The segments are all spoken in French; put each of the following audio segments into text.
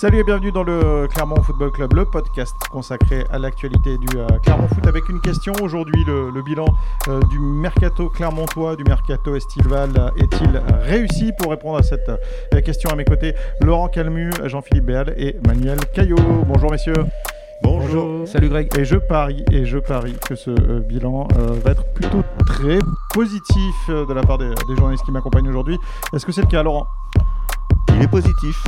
Salut et bienvenue dans le Clermont Football Club, le podcast consacré à l'actualité du euh, Clermont Foot avec une question aujourd'hui, le, le bilan euh, du mercato clermontois, du mercato estival est-il réussi Pour répondre à cette euh, question à mes côtés, Laurent Calmu, Jean-Philippe Béal et Manuel Caillot. Bonjour messieurs. Bonjour. Salut Greg. Et je parie, et je parie que ce euh, bilan euh, va être plutôt très positif euh, de la part des, des journalistes qui m'accompagnent aujourd'hui. Est-ce que c'est le cas, Laurent? Il est positif.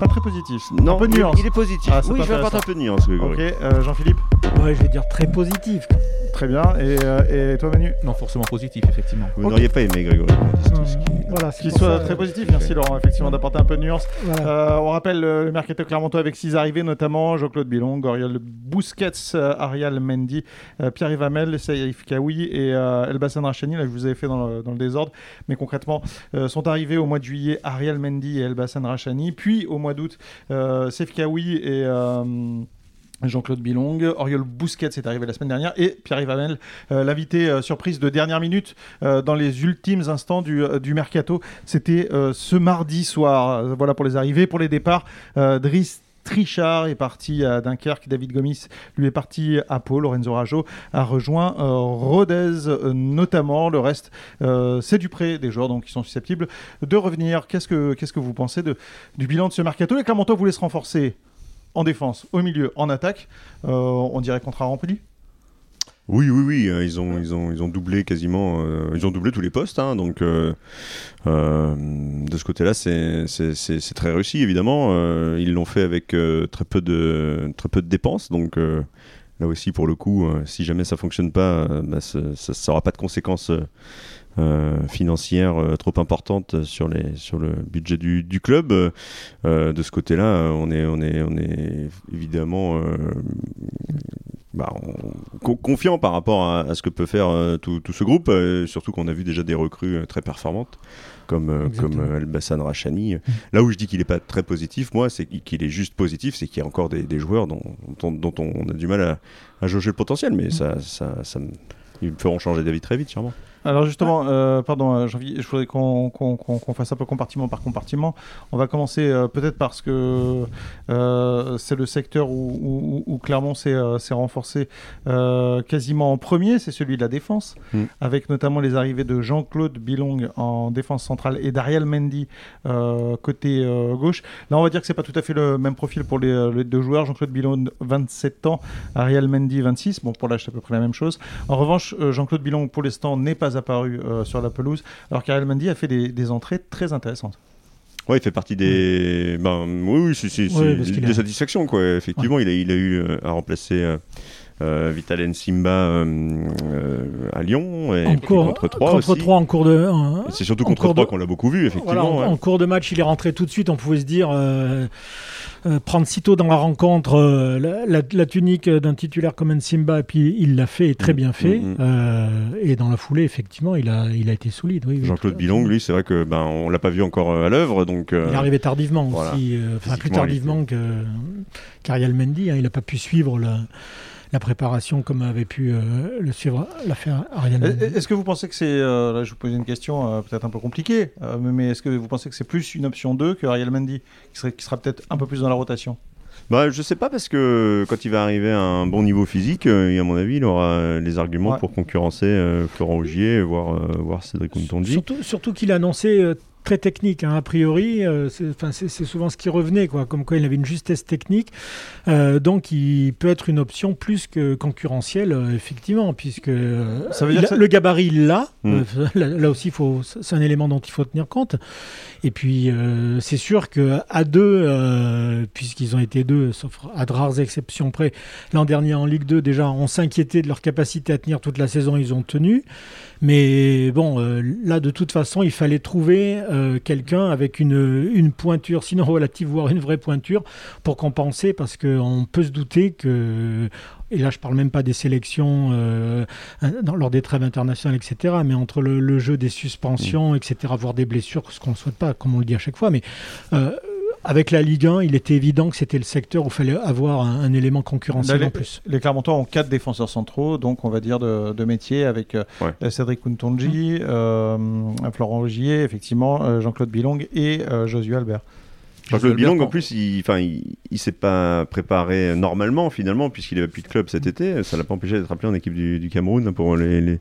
Pas très positif. Non, un peu de nuance. il est positif. Ah, oui, je vais apporter un peu de nuance. Grégory. Ok, euh, Jean-Philippe. Ouais, je vais dire très positif. Très bien. Et, euh, et toi, Manu Non, forcément positif, effectivement. Vous n'auriez pas aimé, Grégory. qui- Voilà, c'est Qu'il soit ça, très euh, positif. Merci, Laurent, effectivement, d'apporter un peu de nuance. voilà. Euh, on rappelle euh, le mercato clermontois avec six arrivées, notamment Jean-Claude Bilong, Goriol Busquets, euh, Ariel Mendy, euh, Pierre Hamel, Saïf Kaoui et euh, Elbassan Rachani. Là, je vous avais fait dans le, dans le désordre. Mais concrètement, euh, sont arrivés au mois de juillet Ariel Mendy et Elbassan Rachani. Puis au mois d'août, euh, Saïf Kaoui et. Jean-Claude Bilong, Oriol Bousquet est arrivé la semaine dernière et Pierre Hamel, euh, l'invité euh, surprise de dernière minute euh, dans les ultimes instants du, mercato. C'était ce mardi soir. Voilà pour les arrivées. Pour les départs, Driss Trichard est parti à Dunkerque, David Gomis lui est parti à Pau, Lorenzo Rajo a rejoint Rodez notamment. Le reste, c'est du prêt des joueurs donc qui sont susceptibles de revenir. Qu'est-ce que, vous pensez du bilan de ce mercato? Les Clermontois voulaient se renforcer en défense, au milieu, en attaque. Euh, on dirait contrat rempli. Oui, oui, oui. euh, ils, ont, ils, ont, ils ont doublé quasiment. euh, ils ont doublé tous les postes. hein, donc, de ce côté-là, c'est très réussi, évidemment. Ils l'ont fait avec très, peu de, très peu de dépenses. Donc, là aussi, pour le coup, si jamais ça fonctionne pas, bah, ça n'aura pas de conséquences. Euh, financières euh, trop importantes sur, les, sur le budget du, du club. Euh, de ce côté-là, on est, on, est, on est évidemment bah, on- con- confiant par rapport à, à ce que peut faire euh, tout, tout ce groupe, euh, surtout qu'on a vu déjà des recrues euh, très performantes. Comme, comme Elbassan Rachani. Là où je dis qu'il n'est pas très positif, moi, c'est qu'il est juste positif, c'est qu'il y a encore des, des joueurs dont, dont, dont on a du mal à, à jauger le potentiel, mais ça, ça, ils me feront changer d'avis très vite, sûrement. Alors justement, euh, pardon, euh, Jean-Philippe, je voudrais qu'on fasse un peu compartiment par compartiment. On va commencer euh, peut-être parce que euh, c'est le secteur où, où- où Clermont s'est renforcé quasiment en premier, c'est celui de la défense, Mm. avec notamment les arrivées de Jean-Claude Bilong en défense centrale et d'Ariel Mendy côté gauche. Là, on va dire que c'est pas tout à fait le même profil pour les, les deux joueurs. Jean-Claude Bilong, 27 ans, Ariel Mendy, 26. Bon, pour l'âge, c'est à peu près la même chose. En revanche, Jean-Claude Bilong, pour l'instant, n'est pas apparu euh, sur la pelouse, alors qu'Ariel Mendy a fait des, des entrées très intéressantes. Ouais, il fait partie des. Ben, oui, oui, c'est c'est- qu'il des a- satisfactions, quoi. Effectivement, il, a, il a eu euh, à remplacer euh, euh, Vitalen Simba euh, euh, à Lyon et cours, contre 3 contre aussi. trois en cours de. C'est surtout contre cours 3 de- qu'on l'a beaucoup vu, effectivement. voilà, en, ouais. en cours de match, il est rentré tout de suite. On pouvait se dire euh, prendre si tôt dans la rencontre euh, la, la- la tunique d'un titulaire comme Nsimba, et puis il l'a fait et très Mm, bien fait. mm, mm. Euh, et dans la foulée, effectivement, il a, il a été solide. Oui, Jean-Claude Bilong, lui, c'est vrai que ben on l'a pas vu encore à l'œuvre, donc. Il est arrivé tardivement voilà. aussi, enfin plus tardivement que qu'Ariel Mendy. hein. il n'a pas pu suivre la, la préparation comme avait pu euh, le suivre l'affaire Ariel Mendy. Est-ce que vous pensez que c'est, euh, là je vous pose une question euh, peut-être un peu compliquée, euh, mais est-ce que vous pensez que c'est plus une option 2 que Ariel Mendy, qui, serait, qui sera peut-être un peu plus dans la rotation? Bah, je sais pas parce que quand il va arriver à un bon niveau physique, euh, et à mon avis, il aura les arguments Ouais. pour concurrencer euh, Florent Augier, voire, euh, voire Cédric Ountondi. Surtout, surtout qu'il a annoncé euh, très technique, hein, a priori. euh, c'est souvent ce qui revenait, quoi, comme quoi il avait une justesse technique. Euh, donc il peut être une option plus que concurrentielle, euh, effectivement, puisque Ça veut dire il a- que ça- le gabarit, il l'a. Mm. Euh, là, là aussi, c'est un élément dont il faut tenir compte. Et puis, c'est sûr que à deux, puisqu'ils ont été deux, sauf à de rares exceptions près, l'an dernier en Ligue 2, déjà, on s'inquiétait de leur capacité à tenir toute la saison, ils ont tenu. Mais bon, là, de toute façon, il fallait trouver euh, quelqu'un avec une, une pointure, sinon relative, voire une vraie pointure, pour compenser, parce qu'on peut se douter que. Et là, je parle même pas des sélections euh, dans, lors des trêves internationales, etc. Mais entre le, le jeu des suspensions, etc., voire des blessures, ce qu'on ne souhaite pas, comme on le dit à chaque fois. Mais euh, avec la Ligue 1, il était évident que c'était le secteur où il fallait avoir un, un élément concurrentiel Là, en plus. Les Clermontois ont quatre défenseurs centraux, donc on va dire de, de métier, avec euh, Ouais. Cédric Kountonji, euh, Florent Augier, effectivement, euh, Jean-Claude Bilong et euh, Josué Albert. Claude Bilong, en plus, il, enfin, il, il s'est pas préparé normalement finalement puisqu'il avait plus de club cet été. Ça l'a pas empêché d'être appelé en équipe du, du Cameroun pour les, les,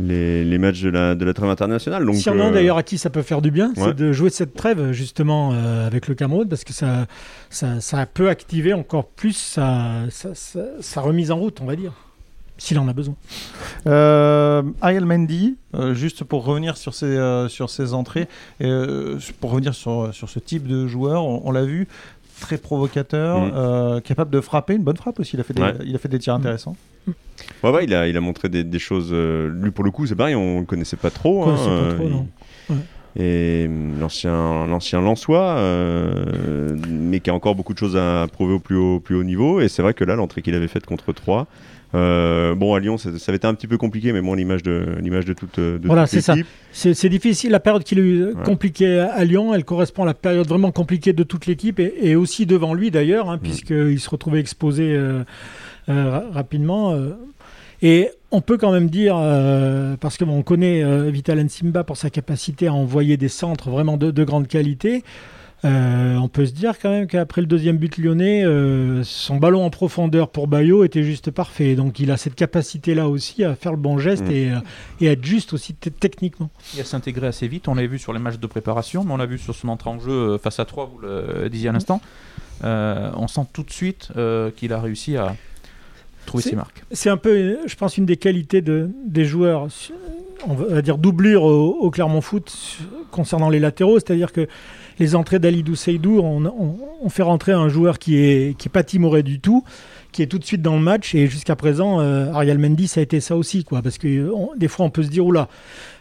les, les matchs de la, de la trêve internationale. Donc, Si on a euh, d'ailleurs à qui ça peut faire du bien, ouais. c'est de jouer cette trêve justement euh, avec le Cameroun parce que ça, ça, ça peut activer encore plus sa, sa, sa- sa remise en route, on va dire, s'il en a besoin. Euh, Ariel Mendy, euh, juste pour revenir sur ses, euh, sur ses entrées, euh, pour revenir sur, sur ce type de joueur, on, on l'a vu, très provocateur, Mm. euh, capable de frapper, une bonne frappe aussi, il a fait des, Ouais. il a fait des tirs intéressants. Ouais, ouais, il a, il a montré des, des choses. euh, lui, pour le coup, c'est pareil, on le connaissait pas trop. Pas euh, il-. Ouais. Et hum, l'ancien, l'ancien Lensois, euh, mais qui a encore beaucoup de choses à prouver au plus haut, plus haut niveau. Et c'est vrai que là, l'entrée qu'il avait faite contre 3, bon, à Lyon, ça, ça avait été un petit peu compliqué, mais bon, l'image de, l'image de toute, de Voilà, c'est ça. C'est difficile. La période qu'il a eu Ouais. compliquée à Lyon, elle correspond à la période vraiment compliquée de toute l'équipe et, et aussi devant lui d'ailleurs, hein, puisqu'il se retrouvait exposé euh, euh, ra- rapidement. Et on peut quand même dire, euh, parce que bon, on connaît euh, Vital Nsimba pour sa capacité à envoyer des centres vraiment de, de grande qualité. euh, on peut se dire quand même qu'après le deuxième but lyonnais, euh, son ballon en profondeur pour Bayo était juste parfait. Donc il a cette capacité-là aussi à faire le bon geste Mm. et, euh, et être juste aussi techniquement. Il a s'intégré assez vite. On l'avait vu sur les matchs de préparation, mais on l'a vu sur son entrée en jeu face à 3, vous le disiez à l'instant. Euh, on sent tout de suite euh, qu'il a réussi à trouver C'est- ses marques. C'est un peu, je pense, une des qualités de, des joueurs, on va dire doublure au, au Clermont Foot concernant les latéraux, c'est-à-dire que les entrées d'Alidou Seydou, on, on- on fait rentrer un joueur qui est, qui est pas timoré du tout, qui est tout de suite dans le match, et jusqu'à présent, euh, Ariel Mendy, ça a été ça aussi, quoi, parce que on- des fois, on peut se dire, oula,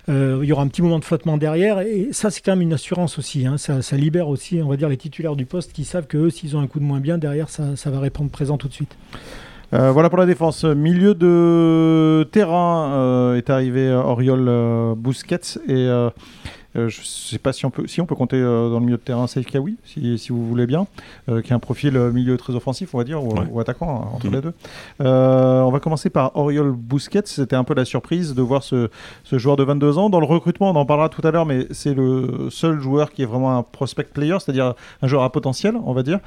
euh, il y aura un petit moment de flottement derrière, et ça, c'est quand même une assurance aussi, hein, ça, ça libère aussi, on va dire, les titulaires du poste qui savent que eux, s'ils ont un coup de moins bien, derrière, ça, ça va répondre présent tout de suite. Euh, voilà pour la défense. Milieu de terrain euh, est arrivé euh, Oriol Busquets et euh, je sais pas si on peut, si on peut compter euh, dans le milieu de terrain Saïf Kawi, si, si vous voulez bien, euh, qui a un profil milieu très offensif, on va dire, ou, Ouais. ou attaquant hein, entre Mhm. les deux. On va commencer par Oriol Busquets. C'était un peu la surprise de voir ce, ce joueur de 22 ans. Dans le recrutement, on en parlera tout à l'heure, mais c'est le seul joueur qui est vraiment un prospect player, c'est-à-dire un joueur à potentiel, on va dire.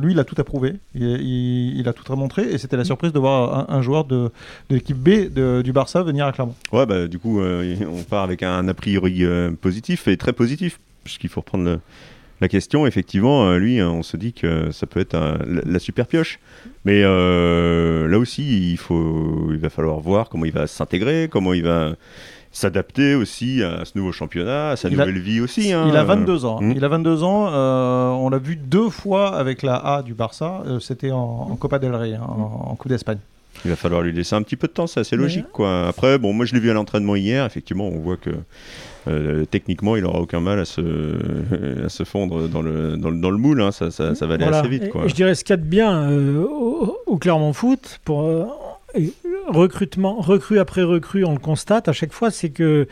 Lui, il a tout approuvé, il, il- il a tout montré, et c'était la surprise de voir un, un joueur de, de l'équipe B de- du Barça venir à Clermont. Ouais, bah, du coup, on part avec un a priori euh, positif et très positif, puisqu'il faut reprendre le- la question. Effectivement, euh, lui, hein, on se dit que ça peut être un- la, super pioche. Mais euh, là aussi, il, faut, il va falloir voir comment il va s'intégrer, comment il va s'adapter aussi à ce nouveau championnat, à sa Il a- nouvelle vie aussi. hein. il a 22 ans. Mm. Il a 22 ans. euh, on l'a vu deux fois avec la A du Barça. euh, C'était en, en Copa del Rey, hein, en, en Coupe d'Espagne. Il va falloir lui laisser un petit peu de temps, c'est assez Mais- logique. Quoi. Après, bon, moi je l'ai vu à l'entraînement hier, effectivement, on voit que euh, techniquement il n'aura aucun mal à se, à se fondre dans le, dans le, dans le moule, hein. ça, ça, ça va aller Voilà. assez vite. Quoi. et je dirais ce qu'il y a de bien euh, au, au Clermont Foot, pour euh, recrutement, recrue après recrue, on le constate à chaque fois, c'est que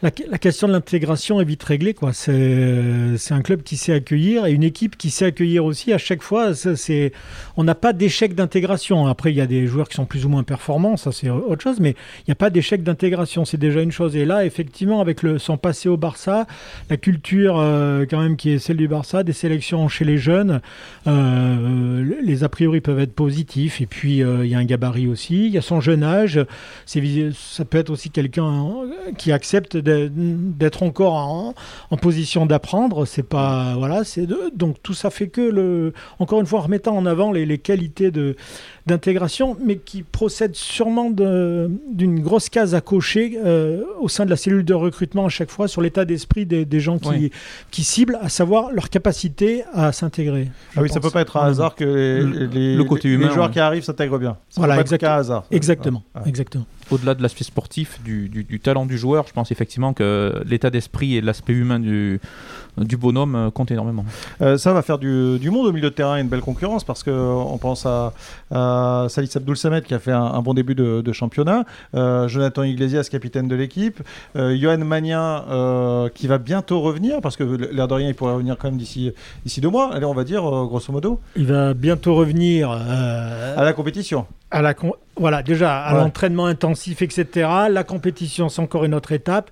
la, question de l'intégration est vite réglée. Quoi. C'est, c'est un club qui sait accueillir et une équipe qui sait accueillir aussi. À chaque fois, on n'a pas d'échec d'intégration. Après, il y a des joueurs qui sont plus ou moins performants, ça c'est autre chose, mais il n'y a pas d'échec d'intégration. C'est déjà une chose. Et là, effectivement, avec le, son passé au Barça, la culture euh, quand même qui est celle du Barça, des sélections chez les jeunes, euh, les a priori peuvent être positifs. Et puis, euh, il y a un gabarit aussi, il y a son jeune âge. C'est, ça peut être aussi quelqu'un qui accepte d'être encore en, position d'apprendre. C'est pas voilà, c'est donc tout ça fait que le, encore une fois, en remettant en avant les qualités de d'intégration, mais qui procède sûrement d'une grosse case à cocher euh, au sein de la cellule de recrutement à chaque fois sur l'état d'esprit des, des gens qui, Oui. qui ciblent, à savoir leur capacité à s'intégrer. Ah oui, ça pense. peut pas être un hasard que les, Le- les- le côté les humain, joueurs ouais. qui arrivent s'intègrent bien. Ça Voilà, peut pas être qu'un hasard. Exactement, Ouais. exactement. Au-delà de l'aspect sportif, du, du- du talent du joueur, je pense effectivement que l'état d'esprit et l'aspect humain du, du bonhomme euh, comptent énormément. Euh, ça va faire du, du monde au milieu de terrain et une belle concurrence parce que on pense à, à Salis Abdoul Samed qui a fait un, un bon début de, de championnat, euh, Jonathan Iglesias capitaine de l'équipe, euh, Johan Magnin euh, qui va bientôt revenir parce que l'air de rien il pourrait revenir quand même d'ici d'ici deux mois. Allez on va dire euh, grosso modo Il va bientôt revenir. euh, à la compétition. À la con- voilà, déjà à Ouais. l'entraînement intensif, etc. La compétition, c'est encore une autre étape.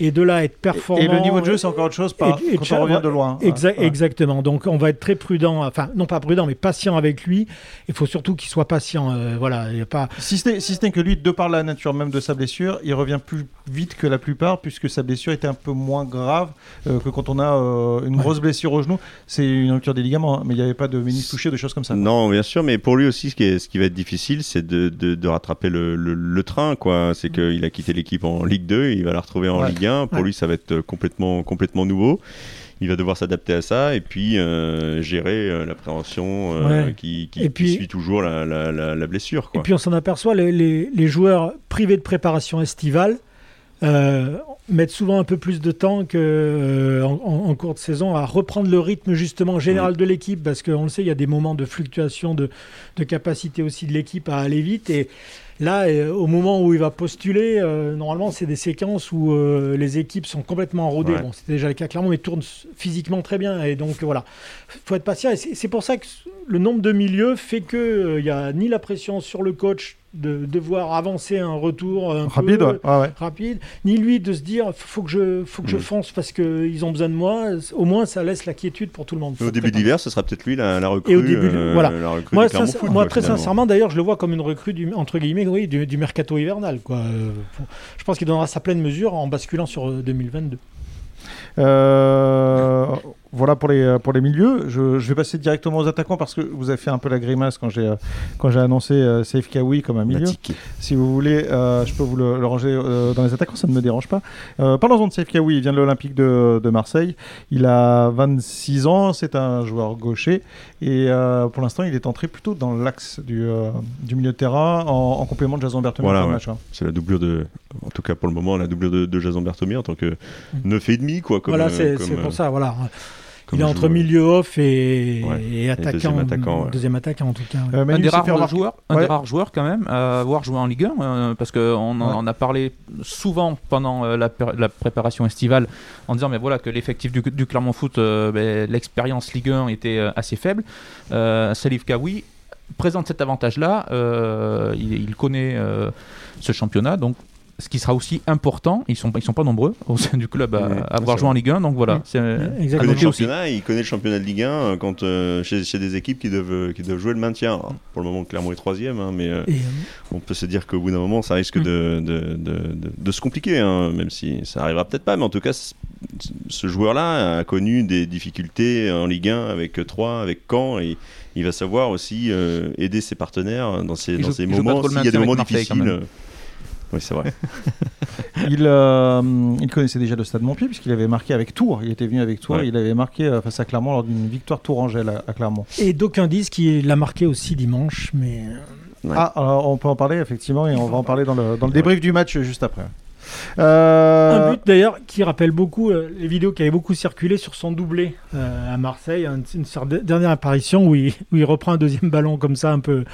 Et de là, être performant. Et le niveau de jeu, c'est encore autre chose par- Et- et quand on revient de loin. Exa- Ouais. Exactement. Donc, on va être très prudent. Enfin, non pas prudent, mais patient avec lui. Il faut surtout qu'il soit patient. euh, voilà, il y a pas. Si ce n'est si que lui, de par la nature même de sa blessure, il revient plus vite que la plupart, puisque sa blessure était un peu moins grave euh, que quand on a euh, une Ouais. grosse blessure au genou. C'est une rupture des ligaments, hein, mais il n'y avait pas de ménis touché, de choses comme ça. Non, bien sûr, mais pour lui aussi, ce qui, est- ce qui va être difficile, c'est de, de- de rattraper le, le- le train, quoi. C'est qu'il a quitté l'équipe en Ligue 2, il va la retrouver en Ouais. Ligue 1. Pour Ouais. lui, ça va être complètement, complètement nouveau. Il va devoir s'adapter à ça et puis euh, gérer euh, l'appréhension euh, Ouais. qui, qui- Et qui puis- suit toujours la, la- la- la blessure, Et quoi. puis, on s'en aperçoit, les, les- les joueurs privés de préparation estivale euh, mettent souvent un peu plus de temps que, euh, en, en- cours de saison à reprendre le rythme justement général de l'équipe parce qu'on le sait, il y a des moments de fluctuation de, de capacité aussi de l'équipe à aller vite. Et là, euh, au moment où il va postuler, euh, normalement, c'est des séquences où euh, les équipes sont complètement rodées. Ouais. Bon, c'était déjà le cas clairement, mais tournent physiquement très bien. Et donc voilà, faut être patient. Et c'est pour ça que le nombre de milieux fait que il y a ni la pression sur le coach de devoir avancer un retour un Rapide, peu, ouais. Ouais, ouais. rapide, ni lui de se dire faut que je faut que je Mm. fonce parce que ils ont besoin de moi. Au moins ça laisse la quiétude pour tout le monde. Au début d'hiver, ce sera peut-être lui la, la recrue. Et au début, euh, voilà. la recrue Moi, ça, Foot, très finalement. sincèrement, d'ailleurs, je le vois comme une recrue du, entre guillemets, oui, du, du mercato hivernal. Quoi. Euh, je pense qu'il donnera sa pleine mesure en basculant sur euh, 2022. Euh, voilà pour les, pour les milieux. Je, je vais passer directement aux attaquants parce que vous avez fait un peu la grimace quand j'ai euh, quand j'ai annoncé euh, Safe Kawi comme un milieu. Si vous voulez, euh, je peux vous le, le ranger euh, dans les attaquants, ça ne me dérange pas. Euh, Parlons-en de Safe Kawi, il vient de l'Olympique de, de Marseille. Il a 26 ans, c'est un joueur gaucher et euh, pour l'instant, il est entré plutôt dans l'axe du, euh, du milieu de terrain en, en complément de Jason Bertomeu Voilà, ouais. hein. C'est la doublure de, en tout cas pour le moment, la doublure de, de Jason Bertomier en tant que neuf et demi, quoi. Comme, voilà, euh, c'est comme, c'est euh, pour ça. Voilà. Comme Il est entre milieu off et, Ouais. et attaquant. deuxième attaquant, ouais. deuxième attaquant, en tout cas. Euh, un des, rares joueurs, un Ouais. des rares joueurs quand même à avoir joué en Ligue 1 euh, parce qu'on en, a parlé souvent pendant euh, la, préparation estivale en disant mais voilà que l'effectif du, du Clermont Foot euh, ben, l'expérience Ligue 1 était euh, assez faible euh, Salif Kawi présente cet avantage là il, il connaît euh, ce championnat donc ce qui sera aussi important, ils sont, ils sont pas nombreux au sein du club à, Ouais, à avoir joué en Ligue 1, donc voilà. À Il connaît exactement. le championnat, il connaît le championnat de Ligue 1 euh, quand, euh, chez, chez des équipes qui doivent, euh, qui doivent jouer le maintien. Alors, pour le moment, Clermont est troisième, hein, mais euh, Et, euh, on peut se dire qu'au bout d'un moment, ça risque Mm. de, de, de- de- de se compliquer, hein, même si ça arrivera peut-être pas. Mais en tout cas, ce joueur-là a connu des difficultés en Ligue 1 avec 3, avec Caen, et il va savoir aussi euh, aider ses partenaires dans ces, dans ces moments. S'il y a des moments Marseille, difficiles. Oui, c'est vrai. Il, euh, il connaissait déjà le stade Montpied puisqu'il avait marqué avec Tours. Il était venu avec Tours. Ouais. Il avait marqué euh, face à Clermont lors d'une victoire Tourangelle à, à Clermont. et d'aucuns disent qu'il l'a marqué aussi dimanche, mais euh, Ouais. Ah, alors on peut en parler effectivement et on va en parler dans le, dans le débrief du match juste après. Euh, Un but d'ailleurs qui rappelle beaucoup euh, les vidéos qui avaient beaucoup circulé sur son doublé euh, à Marseille, un- une, sorte de- dernière apparition où il, où il reprend un deuxième ballon comme ça un peu,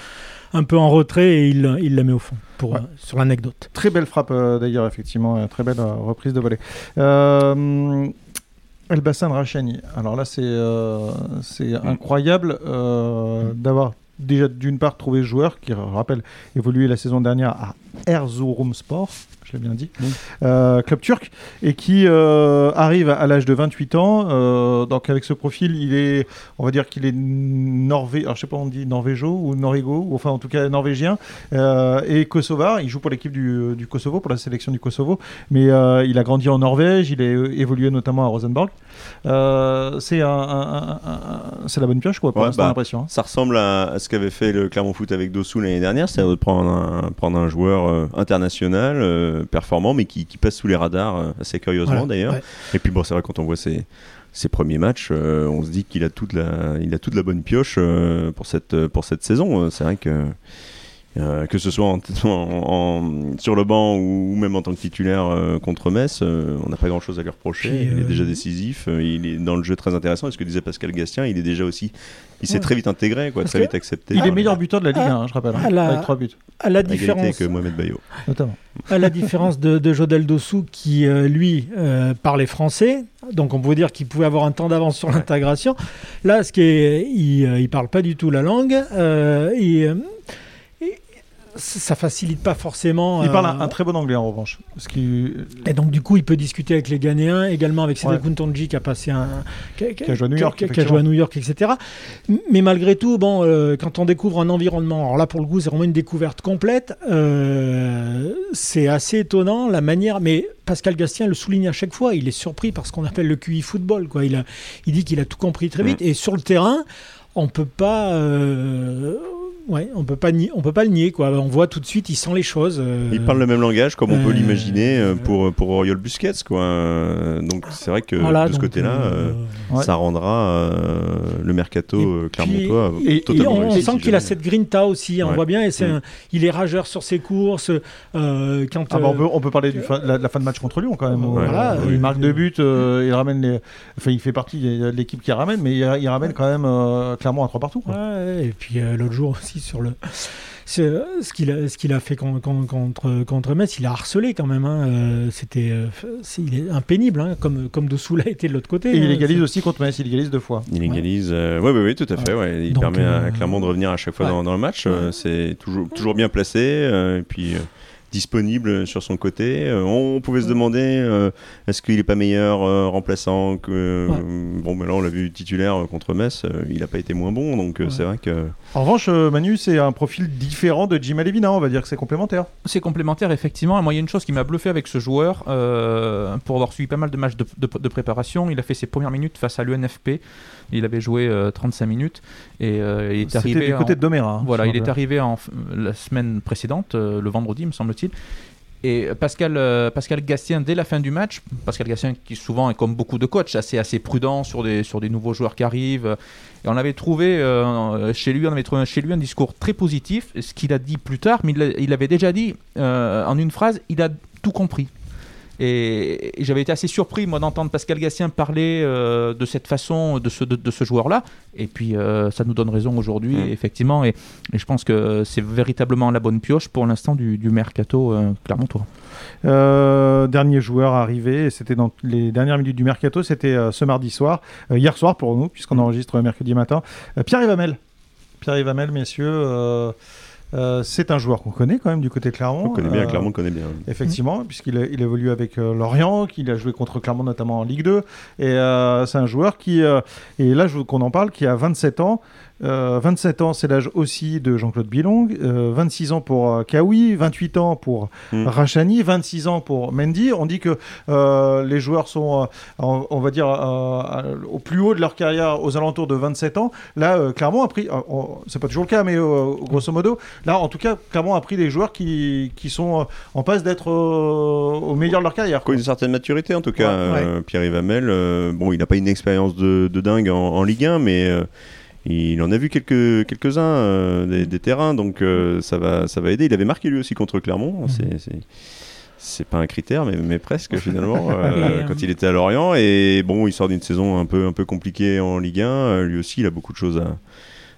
un peu en retrait et il, il la met au fond pour, Ouais. euh, sur l'anecdote. Très belle frappe euh, d'ailleurs, effectivement, euh, très belle reprise de volée. Euh, Elbassan Rachani. Alors là, c'est c'est incroyable euh, d'avoir déjà d'une part trouvé ce joueur qui, rappelle, évolué la saison dernière à Erzurumspor, je l'ai bien dit, euh, club turc, et qui euh, arrive à, à l'âge de 28 ans. euh, donc avec ce profil, il est, on va dire qu'il est norvégien, alors je sais pas on dit norvégo ou norvégo, ou enfin en tout cas norvégien, et kosovar. Il joue pour l'équipe du, du Kosovo, pour la sélection du Kosovo, mais il a grandi en Norvège, il a évolué notamment à Rosenborg. C'est un, un- un- un- c'est la bonne pioche quoi, pour Ouais, bah, l'impression. hein. Ça ressemble à, à ce qu'avait fait le Clermont Foot avec Dossou l'année dernière, c'est-à-dire de prendre prendre un joueur euh, international, euh, performant, mais qui, qui passe sous les radars euh, assez curieusement Voilà, d'ailleurs. ouais. Et puis bon, c'est vrai quand on voit ses, ses premiers matchs, euh, on se dit qu'il a toute la, il a toute la bonne pioche euh, pour cette, pour cette saison. C'est vrai que euh, que ce soit en, en- en- sur le banc ou, ou même en tant que titulaire euh, contre Metz, euh, on n'a pas grand-chose à lui reprocher. Puis, il est déjà décisif, euh, il est dans le jeu très intéressant. Et ce que disait Pascal Gastien, il est déjà aussi, il s'est Ouais. très vite intégré, quoi, Parce très vite accepté. Il est les- meilleur buteur de la Ligue 1, hein, je rappelle, hein, la- avec 3 buts, À la différence, avec Mohamed Bayo. notamment. à la différence de, de Jodel Dossou qui, euh, lui, euh, parlait français. Donc on pouvait dire qu'il pouvait avoir un temps d'avance sur l'intégration. Là, ce qui est, il, il parle pas du tout la langue. et ça facilite pas forcément. Il parle euh, un, un très bon anglais en revanche. Et donc du coup, il peut discuter avec les Ghanéens, également avec Cédric Ouais. Kuntonji qui a passé un, qui, Qui a joué à New York, qui a- qui a effectivement. joué à New York, etc. Mais malgré tout, bon, euh, quand on découvre un environnement, alors là pour le coup, c'est vraiment une découverte complète. euh, c'est assez étonnant la manière, mais Pascal Gastien le souligne à chaque fois. Il est surpris par ce qu'on appelle le QI football. Quoi. Il a, il dit qu'il a tout compris très vite. Et sur le terrain, on peut pas. Ouais, on peut pas nier, on peut pas le nier quoi. On voit tout de suite, il sent les choses. euh, Il parle le même langage comme on peut euh, l'imaginer euh, pour, pour Oriol Busquets. Quoi. Donc c'est vrai que voilà, de ce côté-là, euh, Ouais. ça rendra euh, le mercato Et puis- clermontois Et, et totalement on, on sent si qu'il a cette grinta aussi, on Ouais. voit bien, et c'est Mm. un- il est rageur sur ses courses. euh, quand, Ah bah, on, peut, on peut parler fin- de la, fin de match contre Lyon quand même. Ouais, Voilà, ouais, il marque deux buts, euh, il ramène les. Enfin, il fait partie de l'équipe qui ramène, mais il, il ramène quand même euh, clairement à trois partout. quoi. ouais, et puis euh, l'autre jour aussi sur le. euh, Ce qu'il a, ce qu'il a fait con- con- contre, contre Metz, il a harcelé quand même. hein, euh, C'était, euh, c'est- il est impénible, hein, comme, comme Dessous l'a été de l'autre côté. Et il hein, égalise c'est- aussi contre Metz, il égalise deux fois. Il égalise. euh, ouais, ouais, ouais, tout à fait. Ouais. Il Donc, permet à euh, Clermont de revenir à chaque fois ouais. dans, dans le match. Euh, Ouais. c'est toujours, toujours bien placé. euh, et puis. euh, disponible sur son côté. Euh, on pouvait se demander euh, est-ce qu'il n'est pas meilleur euh, remplaçant que Ouais. euh, bon, mais là on l'a vu titulaire euh, contre Metz, euh, il n'a pas été moins bon, donc euh, Ouais. c'est vrai que En revanche, euh, Manu, c'est un profil différent de Jim Alevina, on va dire que c'est complémentaire. C'est complémentaire, effectivement. Et moi, il y a une chose qui m'a bluffé avec ce joueur, euh, pour avoir suivi pas mal de matchs de, de- de préparation. Il a fait ses premières minutes face à l'UNFP. Il avait joué euh, 35 minutes et euh, il est C'était arrivé. du côté en- de Doméra. hein, Voilà, il est arrivé en, la semaine précédente, euh, le vendredi, me semble-t-il. Et Pascal, euh, Pascal Gastien, dès la fin du match, Pascal Gastien qui souvent est comme beaucoup de coachs, assez, assez prudent sur des, sur des nouveaux joueurs qui arrivent. Et on avait trouvé euh, chez lui, on avait trouvé chez lui un discours très positif, ce qu'il a dit plus tard, mais il, avait déjà dit euh, en une phrase, il a tout compris. Et, et j'avais été assez surpris, moi, d'entendre Pascal Gastien parler euh, de cette façon de ce, de, de ce joueur-là. Et puis, euh, ça nous donne raison aujourd'hui, Mm. effectivement. Et, et je pense que c'est véritablement la bonne pioche pour l'instant du, du mercato euh, Clermontois. Euh, dernier joueur arrivé, c'était dans les dernières minutes du mercato, c'était euh, ce mardi soir, euh, hier soir pour nous, puisqu'on enregistre mercredi matin. Euh, Pierre Ivamel. Pierre Ivamel, messieurs, euh, c'est un joueur qu'on connaît quand même du côté de Clermont. on connaît bien, Euh, Clermont le connaît bien. Effectivement, puisqu'il a- il évolue avec euh, Lorient, qu'il a joué contre Clermont notamment en Ligue 2. Et euh, c'est un joueur qui, euh, et là je veux qu'on en parle, qui a 27 ans. Euh, 27 ans, c'est l'âge aussi de Jean-Claude Bilong. Euh, 26 ans pour euh, Kawi, 28 ans pour Hmm. Rachani, 26 ans pour Mendy. On dit que euh, les joueurs sont, euh, on, on va dire, euh, euh, au plus haut de leur carrière, aux alentours de 27 ans. Là, euh, Clermont a pris, euh, c'est pas toujours le cas, mais euh, grosso modo, là, en tout cas, Clermont a pris des joueurs qui, qui sont euh, en passe d'être euh, au meilleur de leur carrière. Quoi, une certaine maturité en tout cas. Ouais, euh, Pierre Ivamel, euh, bon, il n'a pas une expérience de, de dingue en, en Ligue 1, mais euh, il en a vu quelques, quelques-uns euh, des, des terrains, donc euh, ça, va, ça va aider. Il avait marqué lui aussi contre Clermont. C'est- C'est. C'est pas un critère, mais, mais presque finalement, euh, quand il était à Lorient. Et bon, il sort d'une saison un peu, un peu compliquée en Ligue 1. Euh, Lui aussi, il a beaucoup de choses à,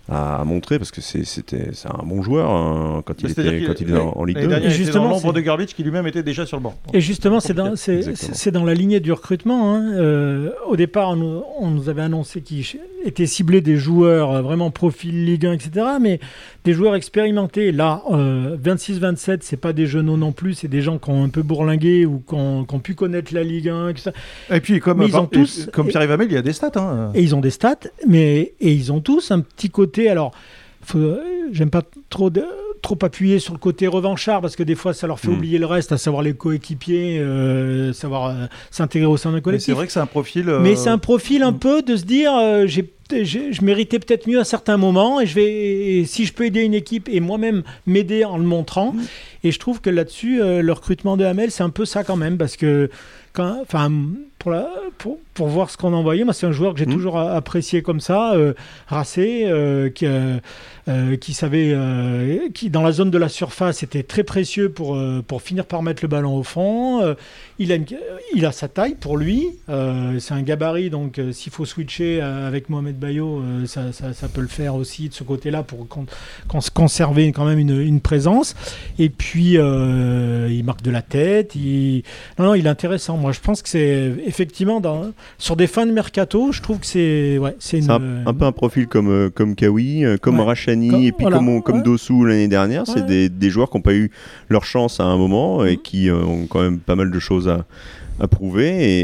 à montrer parce que c'est c'était- c'est un bon joueur hein, quand il était, qu'il- quand il était en, en Ligue L'année 2. dernière, il était Justement, dans l'ombre de Garbage qui lui-même était déjà sur le banc. Et justement, c'est dans, c'est, Exactement. c'est dans la lignée du recrutement. hein. Euh, au départ, on nous, on nous avait annoncé qu'il était ciblé des joueurs euh, vraiment profil Ligue 1, etc. Mais des joueurs expérimentés. Là, euh, 26-27, c'est pas des jeunes non plus, c'est des gens qui ont un peu bourlingué ou qui ont, qui ont pu connaître la Ligue 1, etc. Et puis, comme, Mais ils ont tous- et- comme Pierre Ivamel, il y a des stats. hein. Et ils ont des stats, mais et ils ont tous un petit côté. Alors, faut- j'aime pas trop de- trop appuyer sur le côté revanchard parce que des fois ça leur fait Mm. oublier le reste, à savoir les coéquipiers, euh, savoir euh, s'intégrer au sein d'un Mais c'est collectif. vrai que c'est un profil. euh, Mais c'est un profil un Mm. peu de se dire, euh, j'ai, je méritais peut-être mieux à certains moments et je vais, et si je peux aider une équipe et moi-même m'aider en le montrant. Mm. Et je trouve que là-dessus, euh, le recrutement de Hamel, c'est un peu ça quand même parce que, quand, enfin, pour, la, pour, pour voir ce qu'on a envoyé, moi c'est un joueur que j'ai Mm. toujours apprécié comme ça, euh, racé, euh, qui, euh, euh, qui savait, qui dans la zone de la surface était très précieux pour, pour finir par mettre le ballon au fond. Il, a une- il a sa taille pour lui, c'est un gabarit, donc s'il faut switcher avec Mohamed Bayo, ça, ça- ça peut le faire aussi de ce côté-là pour con- con- conserver quand même une, une présence. Et puis, il marque de la tête. Il... Non, non, il est intéressant. Moi, je pense que c'est effectivement, dans, sur des fins de mercato, je trouve que c'est ouais, c'est une. Un, un peu un profil comme, euh, comme Kawi, euh, comme Ouais. Rachani, Comme- et puis voilà. comme, comme Ouais. Dossou l'année dernière. C'est des, des joueurs qui n'ont pas eu leur chance à un moment et Mhm. qui euh, ont quand même pas mal de choses à, à prouver et,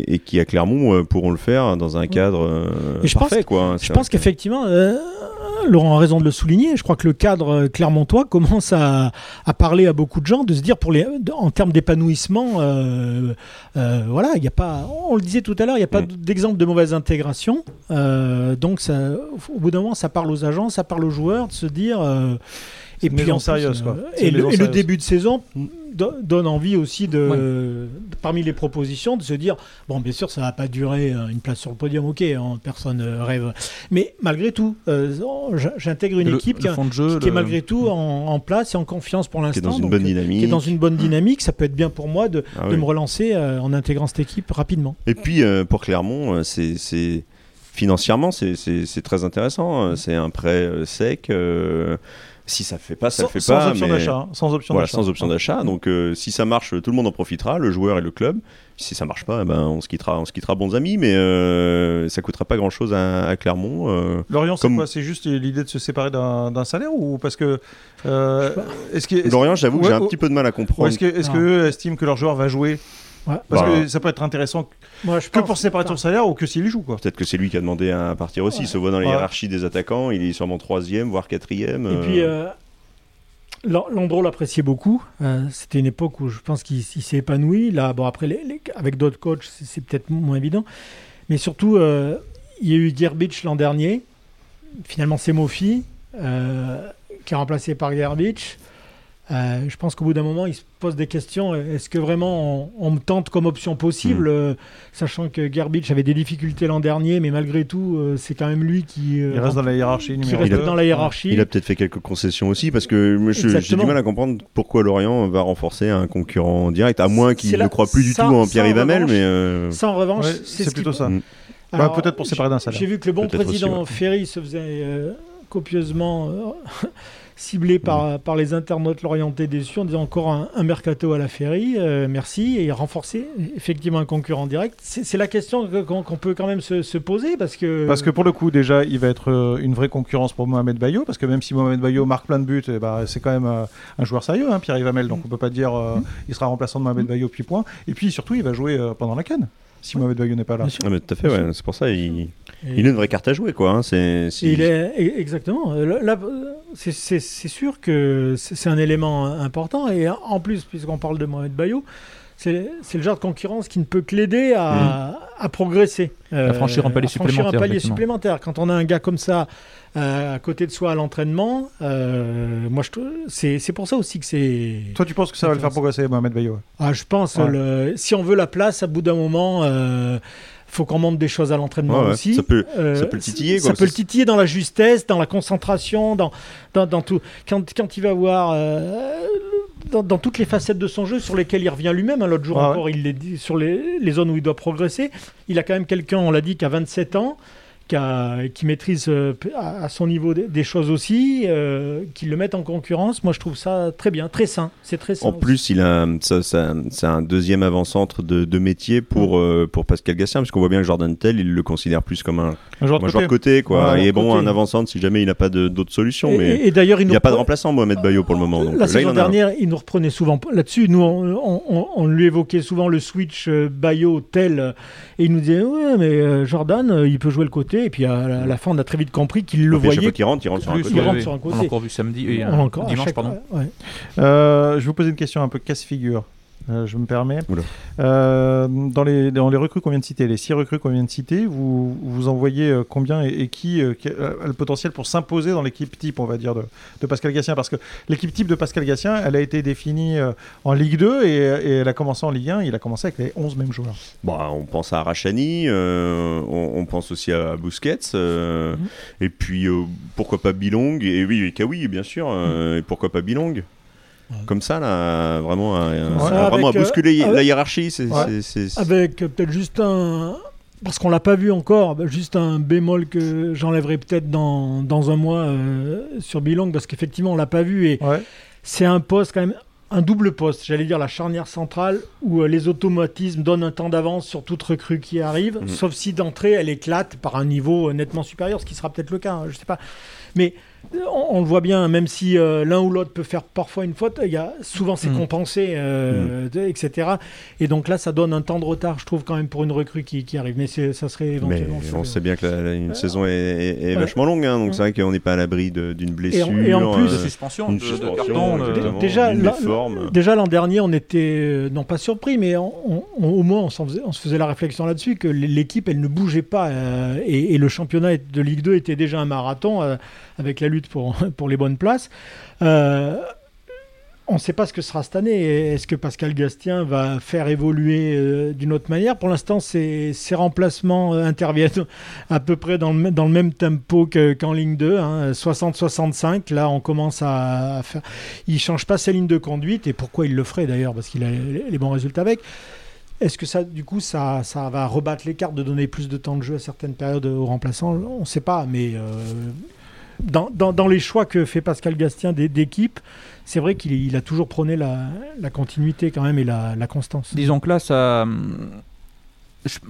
et- et qui, à Clermont, pourront le faire dans un cadre euh, je pense- parfait. quoi. Je pense qu'effectivement, euh, Laurent a raison de le souligner. Je crois que le cadre euh, clermontois commence à, à parler à beaucoup de gens, de se dire pour les, de- en termes d'épanouissement, euh, euh, voilà, il n'y a pas, on le disait tout à l'heure, il n'y a pas Mm. d'exemple de mauvaise intégration. Euh, donc, ça, au bout d'un moment, ça parle aux agents, ça parle aux joueurs de se dire. Une maison en plus, sérieuse, quoi. euh, C'est Et, le, et début de saison do- donne envie aussi de, Ouais. de- parmi les propositions, de se dire bon, bien sûr, ça va pas durer euh, une place sur le podium, ok, hein, personne euh, rêve, mais malgré tout, euh, j'intègre une Le- équipe le qui, a- jeu, qui est malgré tout en, en place et en confiance pour qui est l'instant, dans une donc, bonne dynamique. qui est dans une bonne dynamique. Ça peut être bien pour moi de, Ah de oui. me relancer euh, en intégrant cette équipe rapidement. Et puis euh, pour Clermont, c'est financièrement c'est- très intéressant. Euh, C'est un prêt sec. euh, si ça le fait pas, ça sans, le fait sans pas. option mais- d'achat. hein, Sans option Voilà, d'achat. sans option d'achat. Donc euh, si ça marche, tout le monde en profitera, le joueur et le club. Si ça marche pas, eh ben, on se quittera, on se quittera bons amis, mais euh, ça coûtera pas grand chose à, à Clermont. euh. Lorient, c'est Comme- quoi? C'est juste l'idée de se séparer d'un d'un salaire ou parce que euh, est-ce que est-ce- Lorient, j'avoue que j'ai un oh, petit peu de mal à ou comprendre. est-ce que est-ce Non. que eux estiment que leur joueur va jouer Ouais. Parce Bah. que ça peut être intéressant Moi, je que pense- pour son salaire ou que s'il joue quoi. Peut-être que c'est lui qui a demandé à partir aussi. Il se voit dans la Ouais. hiérarchie des attaquants. Il est sûrement troisième, voire quatrième. Et puis, euh, Landreau l'appréciait beaucoup. Euh, C'était une époque où je pense qu'il il s'est épanoui. Là, bon, après, les- les- avec d'autres coachs, c'est peut-être moins évident. Mais surtout, euh, il y a eu Gerbich l'an dernier. Finalement, c'est Mofi euh, qui est remplacé par Gerbich. Euh, je pense qu'au bout d'un moment, il se pose des questions. Est-ce que vraiment on, on me tente comme option possible, euh, sachant que Gerbich avait des difficultés l'an dernier, mais malgré tout, euh, c'est quand même lui qui, euh, Il reste dans la hiérarchie qui reste 2. dans la hiérarchie. Il a peut-être fait quelques concessions aussi parce que j'ai du mal à comprendre pourquoi Lorient va renforcer un concurrent direct, à moins qu'il ne croit plus du ça- tout en Pierre revanche, Mais euh, Ça, en revanche, Ouais, c'est ce plutôt ça. Mm. Bah, peut-être pour séparer d'un salaire. J'ai vu que le bon président aussi, ouais. Ferry se faisait euh, copieusement euh, ciblé par, par les internautes l'orienté déçus en disant encore un, un mercato à la Ferry, euh, merci, et renforcer effectivement un concurrent direct. C'est c'est la question que- qu'on peut quand même se, se poser parce que. Parce que pour le coup, déjà, il va être euh, une vraie concurrence pour Mohamed Bayo, parce que même si Mohamed Bayo marque plein de buts, eh ben, c'est quand même euh, un joueur sérieux, hein, Pierre Yvamel, donc on peut pas dire euh, il sera remplaçant de Mohamed Bayo puis point. Et puis surtout, il va jouer euh, pendant la canne, si Mohamed Bayo n'est pas là. Ah, mais tout à fait, ouais, c'est pour ça. Il, Et- il a une vraie carte à jouer, quoi. hein, C'est, il est e- exactement. Euh, Là, euh, c'est- c'est c'est sûr que c'est un élément important. Et en plus, puisqu'on parle de Mohamed Bayo, c'est c'est le genre de concurrence qui ne peut que l'aider à, à progresser. Euh, À franchir un palier à franchir supplémentaire, un palier supplémentaire. Quand on a un gars comme ça euh, à côté de soi à l'entraînement, euh, moi, c'est c'est pour ça aussi que c'est. Toi, tu penses que ça va le faire progresser, Mohamed Bayo Ah, je pense, Ouais. le- si on veut la place, à bout d'un moment, euh, faut qu'on monte des choses à l'entraînement Ouais, aussi. Ça peut- Euh, ça peut le titiller, Ça peut le titiller dans la justesse, dans la concentration, dans, dans, dans tout. Quand, quand il va voir. euh, dans, dans toutes les facettes de son jeu sur lesquelles il revient lui-même. hein. L'autre jour encore, il l'a dit sur les, les zones où il doit progresser. Il a quand même quelqu'un, on l'a dit, qui a 27 ans, qui, a- qui maîtrise euh, à, son niveau des, choses aussi, euh, qui le mettent en concurrence. Moi, je trouve ça très bien, très sain. C'est très sain. En aussi. plus, il a, ça, un deuxième avant-centre de, de métier pour, euh, pour Pascal Gassien, parce qu'on voit bien que Jordan Tell, il le considère plus comme un, Un joueur de un joueur de côté. quoi. Ouais, et bon, côté. un avant-centre si jamais il n'a pas solutions. Et, mais et- et d'ailleurs, il n'y a pas de remplaçant, Mohamed Bayo, pour le moment. Donc la là, saison un. dernière, il nous reprenait souvent là-dessus. Nous, on, on- on- on lui évoquait souvent le switch euh, Bayo tel, euh, et il nous disait ouais, mais euh, Jordan, euh, il peut jouer le côté. Et puis à la, à la fin, on a très vite compris qu'il le chaque voyait. fois qu'il rentre, il rentre sur un côté. rentre oui. sur un On côté. l'a encore vu samedi, et, On encore dimanche, chaque- pardon. ouais. Euh, je vais vous poser une question un peu casse-figure. Euh, je me permets. Euh, dans, les, dans les recrues qu'on vient de citer, les six recrues qu'on vient de citer, vous, vous en voyez euh, combien et, et qui, qui a le potentiel pour s'imposer dans l'équipe type, on va dire, de, de Pascal Gassien? Parce que l'équipe type de Pascal Gassien, elle a été définie en Ligue 2 et, et elle a commencé en Ligue 1. Il a commencé avec les 11 mêmes joueurs. Bah, on pense à Rachani, euh, on, on pense aussi à Busquets, Mhm. et puis pourquoi pas Bilong, et oui, et Kawi, bien sûr, euh, et pourquoi pas Bilong? Comme ça, là, vraiment, à, à- vraiment à avec, euh, bousculer avec- la hiérarchie. c'est Ouais. c'est- c'est- Avec euh, peut-être juste un. Parce qu'on l'a pas vu encore, bah, juste un bémol que j'enlèverai peut-être dans, dans un mois euh, sur Bilong, parce qu'effectivement on l'a pas vu et Ouais. c'est un poste quand même un double poste, j'allais dire la charnière centrale, où euh, les automatismes donnent un temps d'avance sur toute recrue qui arrive, Mhm. sauf si d'entrée elle éclate par un niveau euh, nettement supérieur, ce qui sera peut-être le cas, hein, je sais pas. Mais euh, on, on le voit bien, même si euh, l'un ou l'autre peut faire parfois une faute, il y a, souvent c'est Mhm. compensé, euh, de- etc. Et donc là, ça donne un temps de retard, je trouve, quand même pour une recrue qui, qui arrive. Mais ça serait Mais éventuellement. on fait- sait bien que la- la- une Euh, saison est, est- est ouais. vachement longue, hein, donc Ouais. c'est vrai qu'on n'est pas à l'abri d'une blessure. et en plus- de euh, suspension, une de, de suspension, carton. de- exactement, Déjà. Déjà l'an dernier, on était non pas surpris, mais on- on- au moins on, faisait, on se faisait la réflexion là-dessus que l'équipe elle ne bougeait pas euh, et, et le championnat de Ligue 2 était déjà un marathon euh, avec la lutte pour, les bonnes places. Euh, on ne sait pas ce que sera cette année. Est-ce que Pascal Gastien va faire évoluer euh, d'une autre manière? Pour l'instant, ses, ses remplacements euh, interviennent à peu près dans le, même- tempo que- qu'en ligne 2, hein, 60-65. Là, on commence à, faire. Il change pas sa ligne de conduite. Et pourquoi il le ferait d'ailleurs Parce qu'il a les, bons résultats avec. Est-ce que ça, du coup, ça, va rebattre les cartes de donner plus de temps de jeu à certaines périodes aux remplaçants? On ne sait pas, mais dans, les choix que fait Pascal Gastien d'é- d'équipe, c'est vrai qu'il il a toujours prôné la, continuité quand même et la constance. Disons que là, ça.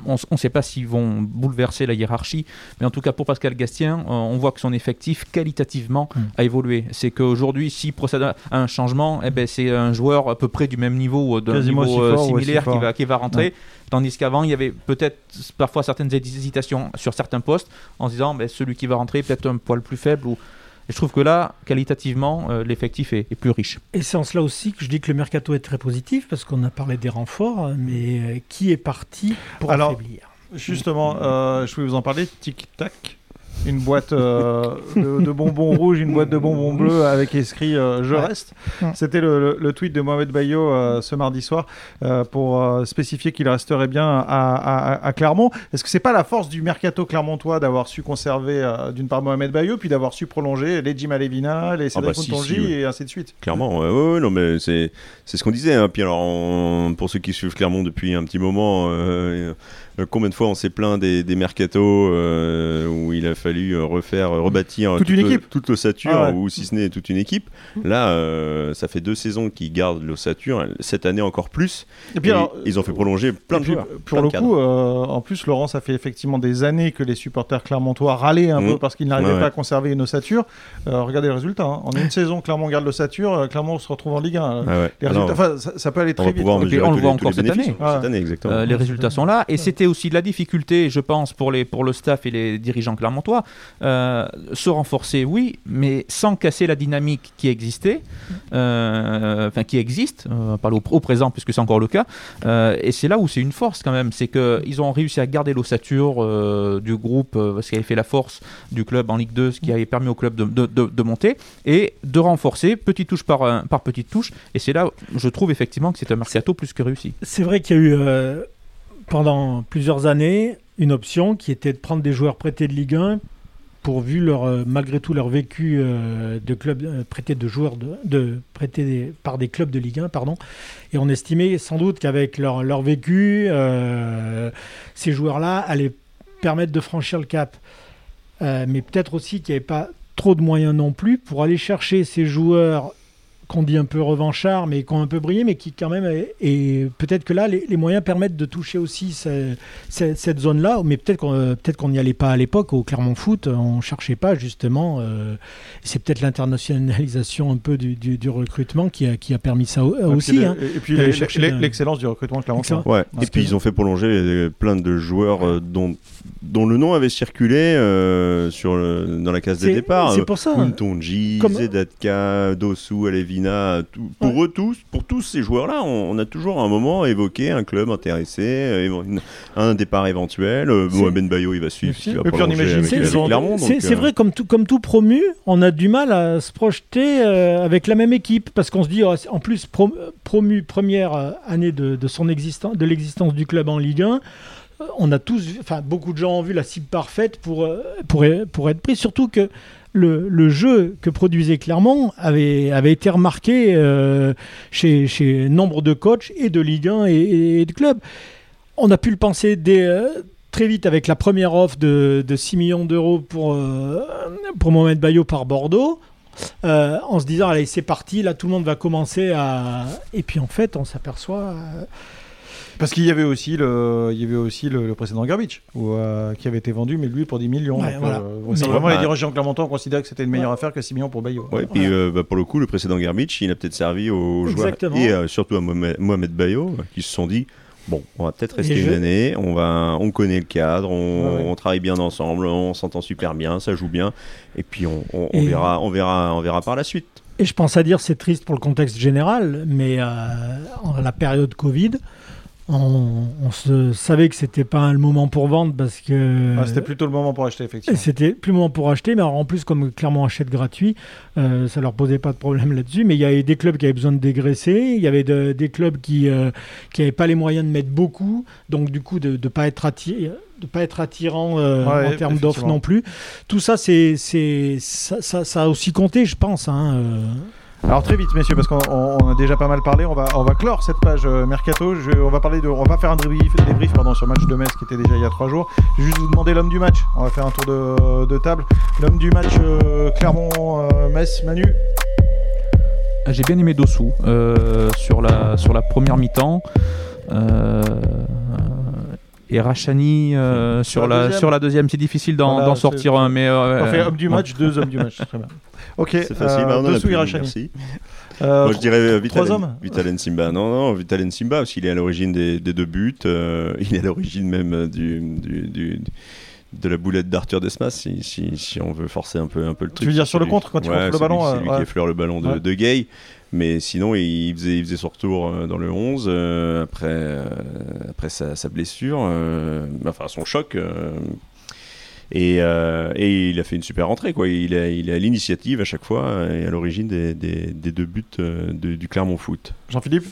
On ne sait pas s'ils vont bouleverser la hiérarchie, mais en tout cas pour Pascal Gastien, euh, on voit que son effectif qualitativement Mm. a évolué. C'est qu'aujourd'hui, s'il procède à un changement, eh ben, c'est un joueur à peu près du même niveau, euh, d'un niveau euh, fort similaire qui va, qui va rentrer. Tandis qu'avant, il y avait peut-être parfois certaines hésitations sur certains postes en se disant ben, celui qui va rentrer est peut-être un poil plus faible. Ou... Et je trouve que là, qualitativement, euh, l'effectif est, est plus riche. Et c'est en cela aussi que je dis que le mercato est très positif parce qu'on a parlé des renforts, mais euh, qui est parti pour Alors, affaiblir? Justement, euh, je voulais vous en parler. Tic Tac. Une boîte euh, de, de bonbons rouges, une boîte de bonbons bleus avec écrit euh, Je Ouais. reste. Ouais. C'était le, le- le tweet de Mohamed Bayo euh, ce mardi soir euh, pour euh, spécifier qu'il resterait bien à, à- à Clermont. Est-ce que c'est pas la force du mercato clermontois d'avoir su conserver euh, d'une part Mohamed Bayo, puis d'avoir su prolonger les Jim Alevina, les Cédric bah, si, si, oui. et ainsi de suite? Clairement, ouais, ouais, ouais, non, mais c'est, c'est ce qu'on disait. hein. Puis alors, on- pour ceux qui suivent Clermont depuis un petit moment, combien de fois on s'est plaint des, des mercatos euh, où il a fallu euh, refaire, euh, rebâtir Toute une le- équipe. toute l'ossature, Ah ouais. ou si ce n'est toute une équipe. Là, euh, ça fait deux saisons qu'ils gardent l'ossature, cette année encore plus. Et puis Et alors, ils ont fait prolonger plein de joueurs. Pour plein le de cadres. coup, euh, en plus, Laurent, ça fait effectivement des années que les supporters clermontois râlaient un Mhm. peu parce qu'ils n'arrivaient Ouais, pas à conserver une ossature. Euh, regardez le résultat. hein. En une saison, Clermont garde l'ossature, euh, Clermont se retrouve en Ligue 1. Ah ouais. Les Alors, résultats, enfin, ça, ça peut aller très vite. on le voit encore cette année. cette année, exactement. Euh, les résultats sont là et c'était aussi la difficulté, je pense, pour, les, pour le staff et les dirigeants clermontois. Euh, se renforcer, oui, mais sans casser la dynamique qui existait, euh, enfin qui existe, euh, pas au, au présent puisque c'est encore le cas. Et c'est là où c'est une force quand même, c'est qu'ils ont réussi à garder l'ossature du groupe, ce qui avait fait la force du club en Ligue 2, ce qui avait permis au club de, de- de- de monter et de renforcer petite touche par, par petite touche. Et c'est là, je trouve effectivement que c'est un mercato plus que réussi. C'est vrai qu'il y a eu pendant plusieurs années une option qui était de prendre des joueurs prêtés de Ligue 1 pourvu leur euh, malgré tout leur vécu euh, de club euh, prêtés de joueurs de, par des clubs de Ligue 1 pardon. Et on estimait sans doute qu'avec leur, leur vécu ces joueurs là allaient permettre de franchir le cap. Mais peut-être aussi qu'il n'y avait pas trop de moyens non plus pour aller chercher ces joueurs qu'on dit un peu revanchards, mais qui ont un peu brillé, mais qui quand même... est- Et peut-être que là, les, les moyens permettent de toucher aussi ce- ce- cette zone-là, mais peut-être qu'on euh, peut-être qu'on n'y allait pas à l'époque, au Clermont Foot, on ne cherchait pas justement... euh, c'est peut-être l'internationalisation un peu du, du- du recrutement qui a, qui a permis ça au- Et puis aussi. hein. Et puis un- l'excellence du recrutement. Ouais. Parce Et puis ils ont fait prolonger plein de joueurs euh, dont, dont le nom avait circulé euh, sur le- dans la case des C'est départs. c'est pour ça. hein. Muntonji, Comme- Zedatka, Dossou, Tout- pour eux tous, pour tous ces joueurs-là, on, on a toujours à un moment évoqué un club intéressé, euh, une- un départ éventuel. Euh, Mohamed Bayo, il va suivre. Il va C'est euh, vrai, comme tout, comme tout promu, on a du mal à se projeter euh, avec la même équipe parce qu'on se dit, oh, en plus, pro- promu première année de, de son existence, de l'existence du club en Ligue 1, euh, on a tous, enfin, beaucoup de gens ont vu la cible parfaite pour, pour, pour être pris, surtout que le, jeu que produisait Clermont avait, été remarqué euh, chez, nombre de coachs et de Ligue 1 et, de clubs. On a pu le penser euh, très vite avec la première offre de, de 6 millions d'euros pour, euh, Mohamed Bayo par Bordeaux. euh, en se disant allez c'est parti, là tout le monde va commencer à et puis en fait on s'aperçoit Parce qu'il y avait aussi le, il y avait aussi le, le précédent Garbage, où, euh, qui avait été vendu, mais lui pour 10 millions. Ouais, Donc, voilà. euh, c'est vraiment les Ouais. dirigeants clermontois ont considéré que c'était une meilleure affaire que 6 millions pour Bayo. Ouais, puis euh, bah, pour le coup, le précédent Garbage, il a peut-être servi aux joueurs Exactement. et euh, surtout à Mohamed, Bayo, qui se sont dit bon, on va peut-être rester Les une jeux- année, on va, on connaît le cadre, on, Ouais, ouais. on travaille bien ensemble, on s'entend super bien, ça joue bien, et puis on, on- on Et- verra, on verra, on verra par la suite. Et je pense à dire c'est triste pour le contexte général, mais euh, en la période Covid, on, on se savait que c'était pas le moment pour vendre parce que Ah, c'était plutôt le moment pour acheter, et effectivement. c'était plus le moment pour acheter, mais alors, en plus comme clairement achète gratuit, euh, ça leur posait pas de problème là-dessus. Mais il y avait des clubs qui avaient besoin de dégraisser, il y avait de- des clubs qui euh, qui avaient pas les moyens de mettre beaucoup, donc du coup de ne pas être de pas être attirant euh, Ouais, en termes d'offres non plus. Tout ça, c'est, c'est, ça, ça, ça a aussi compté, je pense. Hein, euh. Alors très vite, messieurs, parce qu'on on- on a déjà pas mal parlé, on va, on va clore cette page euh, mercato. Je- on va parler de, on va faire un débrief, débrief pardon, sur le match de Metz qui était déjà il y a trois jours. Je vais juste vous demander l'homme du match. On va faire un tour de, de table. L'homme du match euh, Clermont-Metz, Manu. J'ai bien aimé Dossou euh, sur, la, sur la première mi-temps. Euh, et Rachani euh, sur, la sur la deuxième. C'est difficile d'en Voilà, sortir un, mais. euh, On fait homme du match, deux hommes du match. Très bien. Ok. C'est facile, euh, bah, on en a plus, Rachani. merci. Euh, Moi, je dirais euh, Vital, hommes Vital Nsimba. Non, non, Vital Nsimba, parce qu'il est à l'origine des, des deux buts. euh, il est à l'origine même euh, du, du- du- de la boulette d'Arthur Desmas, si, si, si on veut forcer un peu, un peu le truc. veux dire sur le contre, quand il Ouais, le ballon, euh, C'est lui ouais. qui effleure le ballon de, Ouais. de Gay. Mais sinon, il faisait, il faisait son retour euh, dans le 11 euh, après, euh, après sa, sa blessure, euh, enfin son choc. Euh, et, euh, et il a fait une super rentrée. Quoi. Il, est, il l'initiative à chaque fois euh, et à l'origine des, des- des deux buts euh, de- du Clermont Foot. Jean-Philippe.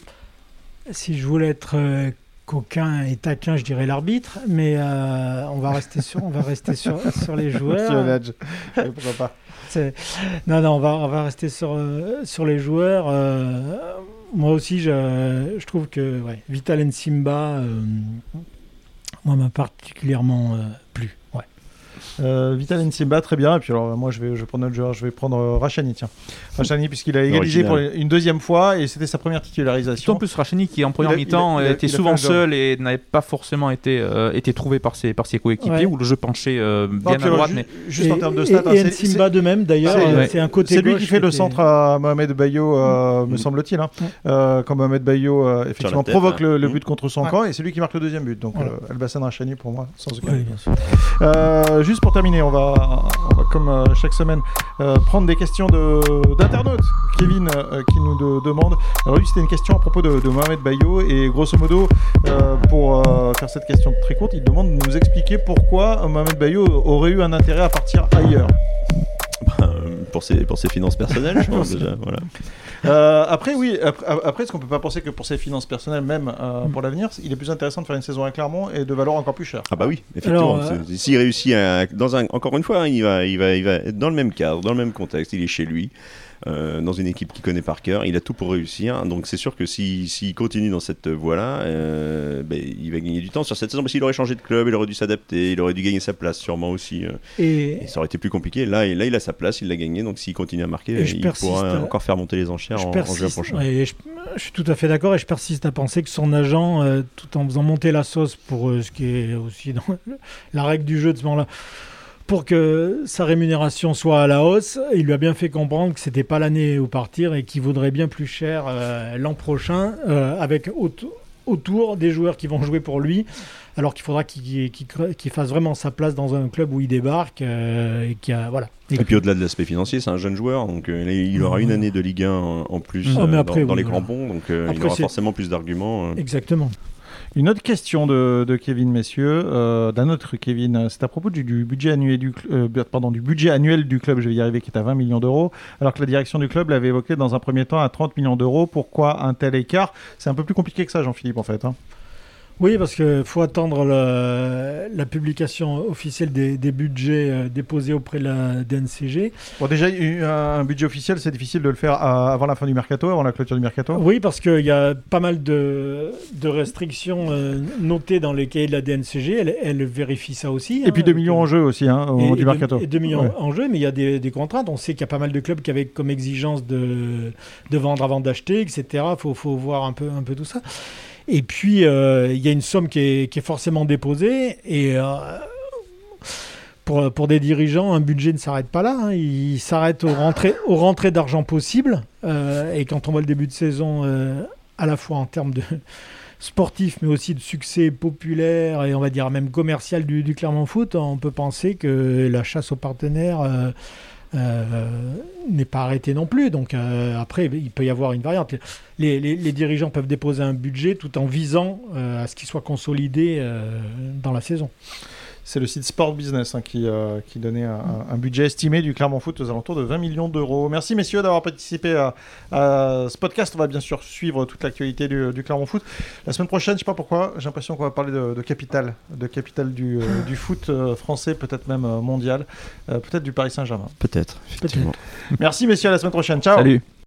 Si je voulais être coquin et taquin, je dirais l'arbitre, mais euh, on va rester sur, on va rester sur, sur les Merci, joueurs. Pourquoi pas. Non, non, on va, on va rester sur, sur les joueurs. euh, moi aussi, je, je trouve que ouais, Vital Nsimba, euh, moi, m'a particulièrement euh. Euh, Vital Nsimba, très bien. Et puis alors, moi, je vais, je vais prendre notre joueur. Je vais prendre euh, Rachani, tiens. Rachani, puisqu'il a égalisé pour une deuxième fois et c'était sa première titularisation. en plus Rachani qui en première mi-temps était il a souvent seul et n'avait pas forcément été, euh, été trouvé par ses, par ses coéquipiers Ouais. où le jeu penchait euh, Non, bien puis à droite. mais Juste en Et- termes de stats, hein, Et, Nsimba de même, d'ailleurs, c'est- ouais. c'est un côté C'est lui qui fait le centre à Mohamed Bayo, euh, me Mm. semble-t-il. hein. Quand Mohamed Bayo, euh, effectivement, tête, provoque hein. le, le Mm. but contre son Ouais. camp et c'est lui qui marque le deuxième but. Donc, euh, Elbassan Rachani pour moi, sans aucun doute. Euh, juste pour terminer, on va, on va comme euh, chaque semaine, euh, prendre des questions de- d'internautes. Kevin euh, qui nous de- demande. Alors lui, c'était une question à propos de, de Mohamed Bayo et grosso modo, pour faire cette question très courte, il demande de nous expliquer pourquoi Mohamed Bayo aurait eu un intérêt à partir ailleurs. Euh, pour, ses, pour ses finances personnelles, je pense déjà. Voilà. Euh, après, oui, après, après est-ce qu'on peut pas penser que pour ses finances personnelles, même euh, Mm. pour l'avenir, il est plus intéressant de faire une saison à Clermont et de valeur encore plus chère Ah bah oui, effectivement. Euh, S'il réussit à, dans un, encore une fois, hein, il va, il va, il va être dans le même cadre, dans le même contexte. Il est chez lui, euh, dans une équipe qu'il connaît par cœur. Il a tout pour réussir. Donc c'est sûr que s'il s'il continue dans cette voie-là, euh, ben, il va gagner du temps sur cette saison. Parce qu'il aurait changé de club, il aurait dû s'adapter, il aurait dû gagner sa place sûrement aussi. euh, Et, et ça aurait été plus compliqué. Là, et là, il a sa place, il l'a gagné. Donc s'il continue à marquer, il persiste, pourra encore faire monter les enchères je en, en juin persiste, prochain. et je, je suis tout à fait d'accord et je persiste à penser que son agent, tout en faisant monter la sauce pour ce qui est aussi dans la règle du jeu de ce moment-là, pour que sa rémunération soit à la hausse, il lui a bien fait comprendre que c'était pas l'année où partir et qu'il vaudrait bien plus cher euh, l'an prochain euh, avec auto- autour des joueurs qui vont jouer pour lui. Alors qu'il faudra qu'il fasse vraiment sa place dans un club où il débarque euh, et qui a voilà. Et puis au-delà de l'aspect financier, c'est un jeune joueur, donc il aura une année de Ligue 1 en- plus Ah, mais dans- après, dans, oui, les voilà. crampons, donc il aura forcément plus d'arguments. Exactement. Une autre question de, Kevin, messieurs, euh, d'un autre Kevin, c'est à propos du, du budget annuel du, euh, pardon, du budget annuel du club, je vais y arriver, qui est à 20 millions d'euros, alors que la direction du club l'avait évoqué dans un premier temps à 30 millions d'euros. Pourquoi un tel écart? C'est un peu plus compliqué que ça, Jean-Philippe, en fait. hein. Oui, parce qu'il faut attendre la, la publication officielle des, des budgets euh, déposés auprès de la DNCG. Bon, déjà, un budget officiel, c'est difficile de le faire avant la fin du mercato, avant la clôture du mercato? Oui, parce qu'il y a pas mal de, de restrictions euh, notées dans les cahiers de la DNCG. Elle, elle vérifie ça aussi. Et puis 2 millions en jeu aussi, hein, au moment et, du mercato. et 2 millions Ouais. en jeu, mais il y a des, des contraintes. On sait qu'il y a pas mal de clubs qui avaient comme exigence de, de vendre avant d'acheter, etc. Il faut, faut voir un peu, un peu tout ça. Et puis, euh, il y a une somme qui est, forcément déposée. Et euh, pour, pour des dirigeants, un budget ne s'arrête pas là. hein. Il s'arrête aux rentrées, d'argent possibles. Euh, et quand on voit le début de saison, à la fois en termes de sportif, mais aussi de succès populaire et on va dire même commercial du, Clermont Foot, on peut penser que la chasse aux partenaires n'est pas arrêtée non plus. Donc euh, après, il peut y avoir une variante. Les, dirigeants peuvent déposer un budget tout en visant euh, à ce qu'il soit consolidé euh, dans la saison. C'est le site Sport Business hein, qui, euh, qui donnait un, un budget estimé du Clermont Foot aux alentours de 20 millions d'euros. Merci messieurs d'avoir participé à, à ce podcast. On va bien sûr suivre toute l'actualité du, du Clermont Foot. La semaine prochaine, je sais pas pourquoi, j'ai l'impression qu'on va parler de, de capitale, de capitale du, euh, du foot euh, français, peut-être même mondial, euh, peut-être du Paris Saint-Germain. Peut-être, effectivement. Merci messieurs, à la semaine prochaine. Ciao Salut.